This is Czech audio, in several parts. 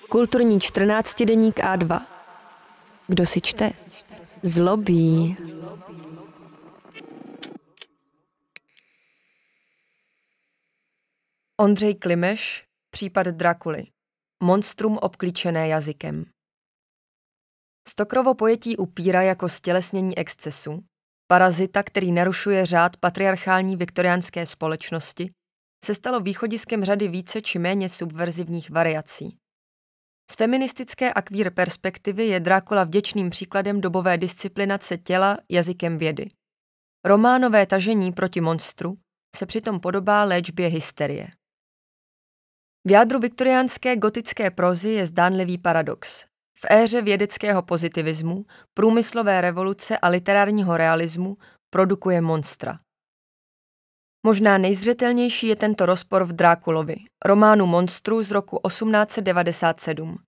Kulturní 14 deník A2. Kdo si čte? Zlobí. Ondřej Klimeš, případ Drakuly. Monstrum obklíčené jazykem. Stokrovo pojetí upíra jako stělesnění excesu, parazita, který narušuje řád patriarchální viktoriánské společnosti, se stalo východiskem řady více či méně subverzivních variací. Z feministické a queer perspektivy je Drákula vděčným příkladem dobové disciplinace těla jazykem vědy. Románové tažení proti monstru se přitom podobá léčbě hysterie. V jádru viktoriánské gotické prozy je zdánlivý paradox. V éře vědeckého pozitivismu, průmyslové revoluce a literárního realismu produkuje monstra. Možná nejzřetelnější je tento rozpor v Drákulovi, románu Monstru z roku 1897.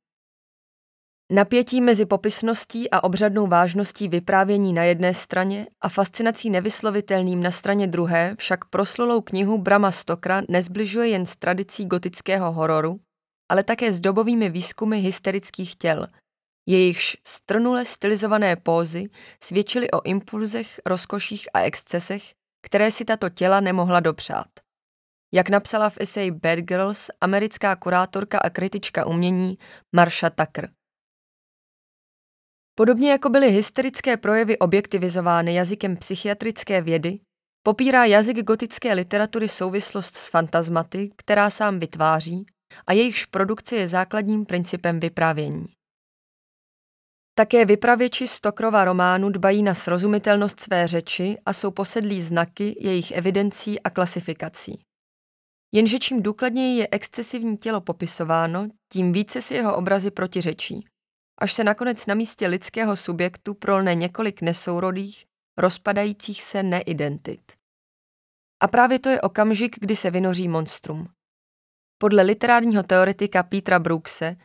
Napětí mezi popisností a obřadnou vážností vyprávění na jedné straně a fascinací nevyslovitelným na straně druhé však proslulou knihu Brama Stokra nezbližuje jen s tradicí gotického hororu, ale také s dobovými výzkumy hysterických těl, jejichž strnule stylizované pózy svědčily o impulzech, rozkoších a excesech, které si tato těla nemohla dopřát. Jak napsala v eseji Bad Girls americká kurátorka a kritička umění Marsha Tucker. Podobně jako byly hysterické projevy objektivizovány jazykem psychiatrické vědy, popírá jazyk gotické literatury souvislost s fantazmaty, která sám vytváří a jejichž produkce je základním principem vyprávění. Také vypravěči Stokrova románu dbají na srozumitelnost své řeči a jsou posedlí znaky jejich evidencí a klasifikací. Jenže čím důkladněji je excesivní tělo popisováno, tím více si jeho obrazy protiřečí, až se nakonec na místě lidského subjektu prolne několik nesourodých, rozpadajících se neidentit. A právě to je okamžik, kdy se vynoří monstrum. Podle literárního teoretika Petra Brookse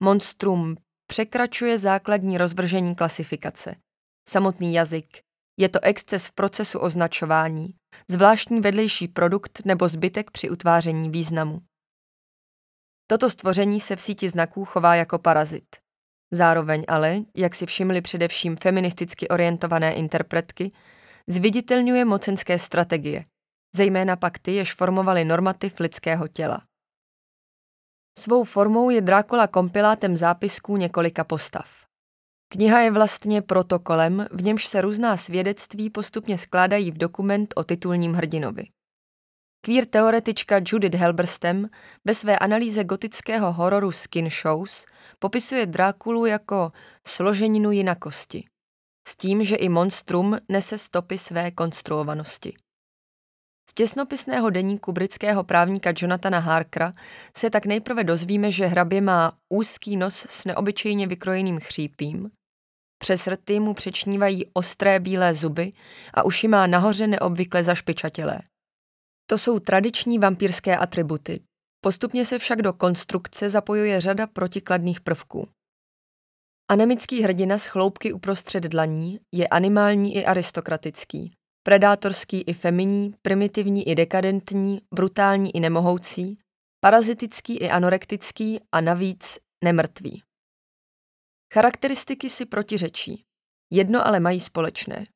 monstrum překračuje základní rozvržení klasifikace. Samotný jazyk. Je to exces v procesu označování, zvláštní vedlejší produkt nebo zbytek při utváření významu. Toto stvoření se v síti znaků chová jako parazit. Zároveň ale, jak si všimly především feministicky orientované interpretky, zviditelňuje mocenské strategie, zejména pak ty, jež formovaly normativ lidského těla. Svou formou je Drákula kompilátem zápisků několika postav. Kniha je vlastně protokolem, v němž se různá svědectví postupně skládají v dokument o titulním hrdinovi. Queer teoretička Judith Helberstem ve své analýze gotického hororu Skin Shows popisuje Drákulu jako složeninu jinakosti, s tím, že i monstrum nese stopy své konstruovanosti. Z těsnopisného deníku britského právníka Jonathana Harkera se tak nejprve dozvíme, že hrabě má úzký nos s neobyčejně vykrojeným chřípím, přes rty mu přečnívají ostré bílé zuby a uši má nahoře neobvykle zašpičatělé. To jsou tradiční vampírské atributy. Postupně se však do konstrukce zapojuje řada protikladných prvků. Anemický hrdina s chloupky uprostřed dlaní je animální i aristokratický, predátorský i feminní, primitivní i dekadentní, brutální i nemohoucí, parazitický i anorektický a navíc nemrtvý. Charakteristiky si protiřečí. Jedno ale mají společné.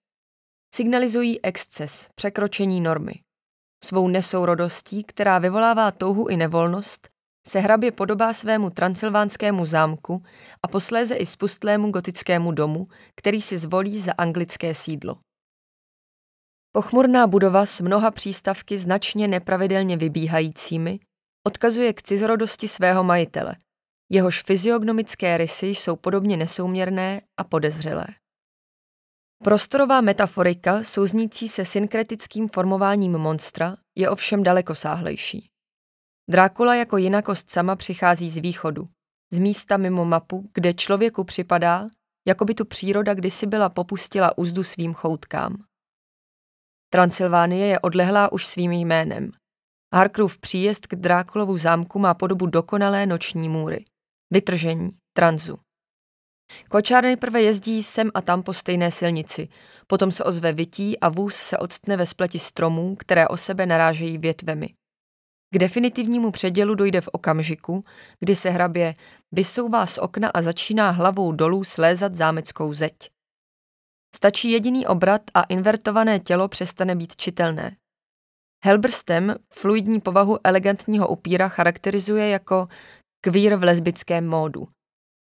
Signalizují exces, překročení normy. Svou nesourodostí, která vyvolává touhu i nevolnost, se hrabě podobá svému transylvánskému zámku a posléze i spustlému gotickému domu, který si zvolí za anglické sídlo. Pochmurná budova s mnoha přístavky značně nepravidelně vybíhajícími odkazuje k cizorodosti svého majitele. Jehož fyziognomické rysy jsou podobně nesouměrné a podezřelé. Prostorová metaforika, souznící se synkretickým formováním monstra, je ovšem daleko sáhlejší. Drákula jako jinakost sama přichází z východu, z místa mimo mapu, kde člověku připadá, jako by tu příroda kdysi byla popustila úzdu svým choutkám. Transylvánie je odlehlá už svým jménem. Harkrův příjezd k Drákulovu zámku má podobu dokonalé noční můry. Vytržení, tranzu. Kočár nejprve jezdí sem a tam po stejné silnici, potom se ozve vytí a vůz se odstne ve spleti stromů, které o sebe narážejí větvemi. K definitivnímu předělu dojde v okamžiku, kdy se hrabě vysouvá z okna a začíná hlavou dolů slézat zámeckou zeď. Stačí jediný obrat a invertované tělo přestane být čitelné. Helberstem fluidní povahu elegantního upíra charakterizuje jako queer v lesbickém módu.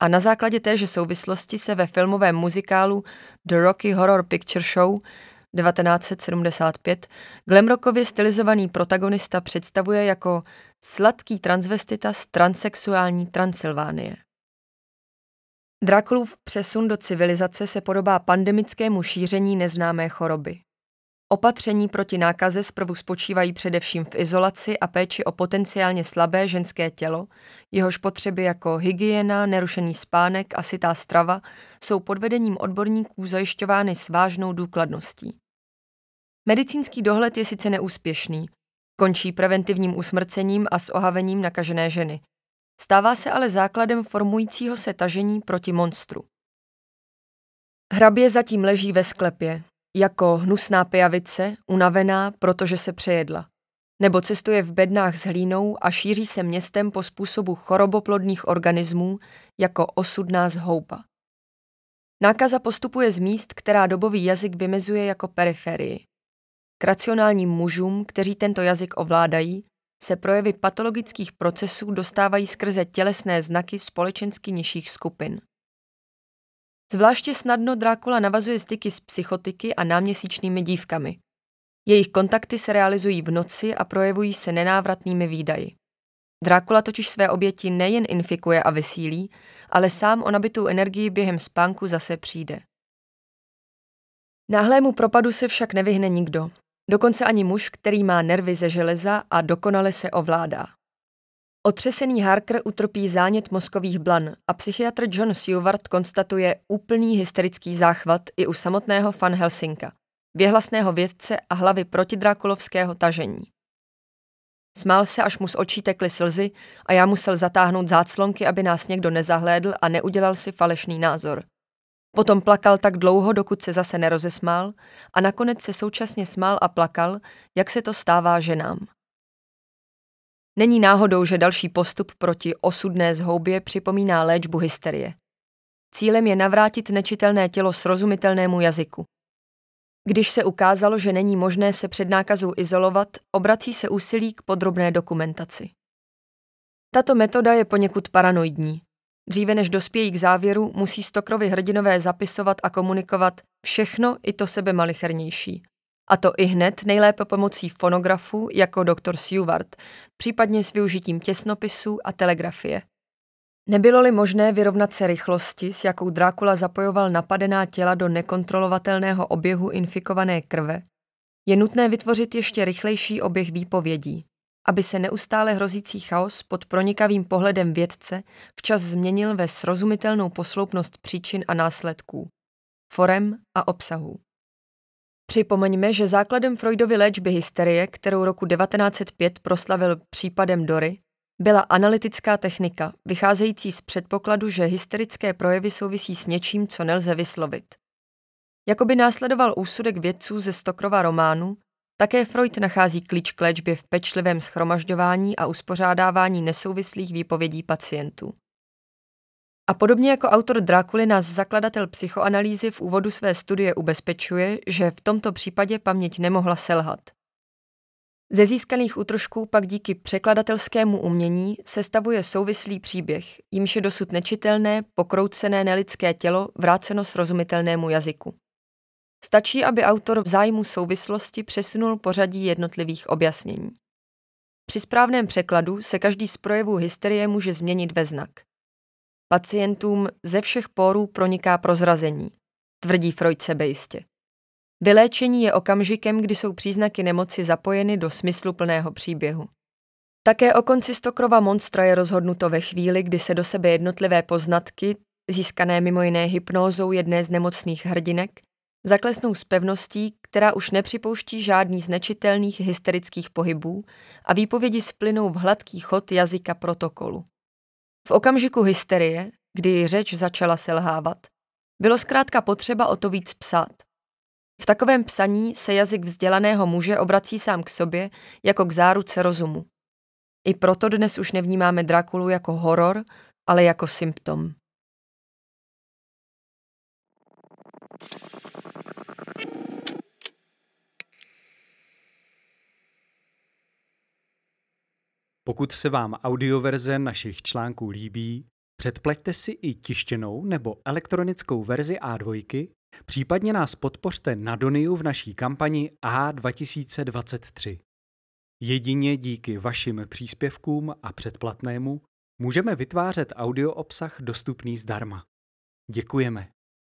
A na základě téže souvislosti se ve filmovém muzikálu The Rocky Horror Picture Show 1975 glamrockově stylizovaný protagonista představuje jako sladký transvestita z transexuální Transylvánie. Drakulův přesun do civilizace se podobá pandemickému šíření neznámé choroby. Opatření proti nákaze zprvu spočívají především v izolaci a péči o potenciálně slabé ženské tělo, jehož potřeby jako hygiena, nerušený spánek a sitá strava jsou pod vedením odborníků zajišťovány s vážnou důkladností. Medicínský dohled je sice neúspěšný, končí preventivním usmrcením a s ohavením nakažené ženy. Stává se ale základem formujícího se tažení proti monstru. Hrabě zatím leží ve sklepě, jako hnusná pijavice, unavená, protože se přejedla. Nebo cestuje v bednách s hlínou a šíří se městem po způsobu choroboplodných organismů jako osudná zhouba. Nákaza postupuje z míst, která dobový jazyk vymezuje jako periferii. K racionálním mužům, kteří tento jazyk ovládají, se projevy patologických procesů dostávají skrze tělesné znaky společensky nižších skupin. Zvláště snadno Drákula navazuje styky s psychotiky a náměsíčnými dívkami. Jejich kontakty se realizují v noci a projevují se nenávratnými výdaji. Drákula totiž své oběti nejen infikuje a vysílí, ale sám o nabitou energii během spánku zase přijde. Náhlému propadu se však nevyhne nikdo. Dokonce ani muž, který má nervy ze železa a dokonale se ovládá. Otřesený Harker utrpí zánět mozkových blan a psychiatr John Seward konstatuje úplný hysterický záchvat i u samotného Van Helsinka, věhlasného vědce a hlavy protidrákulovského tažení. Smál se, až mu z očí tekly slzy a já musel zatáhnout záclonky, aby nás někdo nezahlédl a neudělal si falešný názor. Potom plakal tak dlouho, dokud se zase nerozesmál a nakonec se současně smál a plakal, jak se to stává ženám. Není náhodou, že další postup proti osudné zhoubě připomíná léčbu hysterie. Cílem je navrátit nečitelné tělo srozumitelnému jazyku. Když se ukázalo, že není možné se před nákazou izolovat, obrací se úsilí k podrobné dokumentaci. Tato metoda je poněkud paranoidní. Dříve než dospějí k závěru, musí Stokrovi hrdinové zapisovat a komunikovat všechno i to sebe malichernější. A to i hned nejlépe pomocí fonografu jako doktor Seward, případně s využitím těsnopisů a telegrafie. Nebylo-li možné vyrovnat se rychlosti, s jakou Drákula zapojoval napadená těla do nekontrolovatelného oběhu infikované krve, je nutné vytvořit ještě rychlejší oběh výpovědí, aby se neustále hrozící chaos pod pronikavým pohledem vědce včas změnil ve srozumitelnou posloupnost příčin a následků, forem a obsahů. Připomeňme, že základem Freudovy léčby hysterie, kterou roku 1905 proslavil případem Dory, byla analytická technika, vycházející z předpokladu, že hysterické projevy souvisí s něčím, co nelze vyslovit. Jakoby následoval úsudek vědců ze Stokrova románu, také Freud nachází klíč k léčbě v pečlivém schromažďování a uspořádávání nesouvislých výpovědí pacientů. A podobně jako autor Drákuly nás zakladatel psychoanalýzy v úvodu své studie ubezpečuje, že v tomto případě paměť nemohla selhat. Ze získaných útrošků pak díky překladatelskému umění sestavuje souvislý příběh, jimž je dosud nečitelné, pokroucené nelidské tělo vráceno srozumitelnému jazyku. Stačí, aby autor v zájmu souvislosti přesunul pořadí jednotlivých objasnění. Při správném překladu se každý z projevů hysterie může změnit ve znak – Pacientům ze všech pórů proniká prozrazení, tvrdí Freud sebejistě. Vyléčení je okamžikem, kdy jsou příznaky nemoci zapojeny do smyslu plného příběhu. Také o konci Stokrova monstra je rozhodnuto ve chvíli, kdy se do sebe jednotlivé poznatky, získané mimo jiné hypnózou jedné z nemocných hrdinek, zaklesnou s pevností, která už nepřipouští žádný z nečitelných hysterických pohybů a výpovědi splynou v hladký chod jazyka protokolu. V okamžiku hysterie, kdy řeč začala selhávat, bylo zkrátka potřeba o to víc psát. V takovém psaní se jazyk vzdělaného muže obrací sám k sobě jako k záruce rozumu. I proto dnes už nevnímáme Drakulu jako horor, ale jako symptom. Pokud se vám audioverze našich článků líbí, předpleťte si i tištěnou nebo elektronickou verzi A2, případně nás podpořte na Doniu v naší kampani A2023. Jedině díky vašim příspěvkům a předplatnému můžeme vytvářet audio obsah dostupný zdarma. Děkujeme.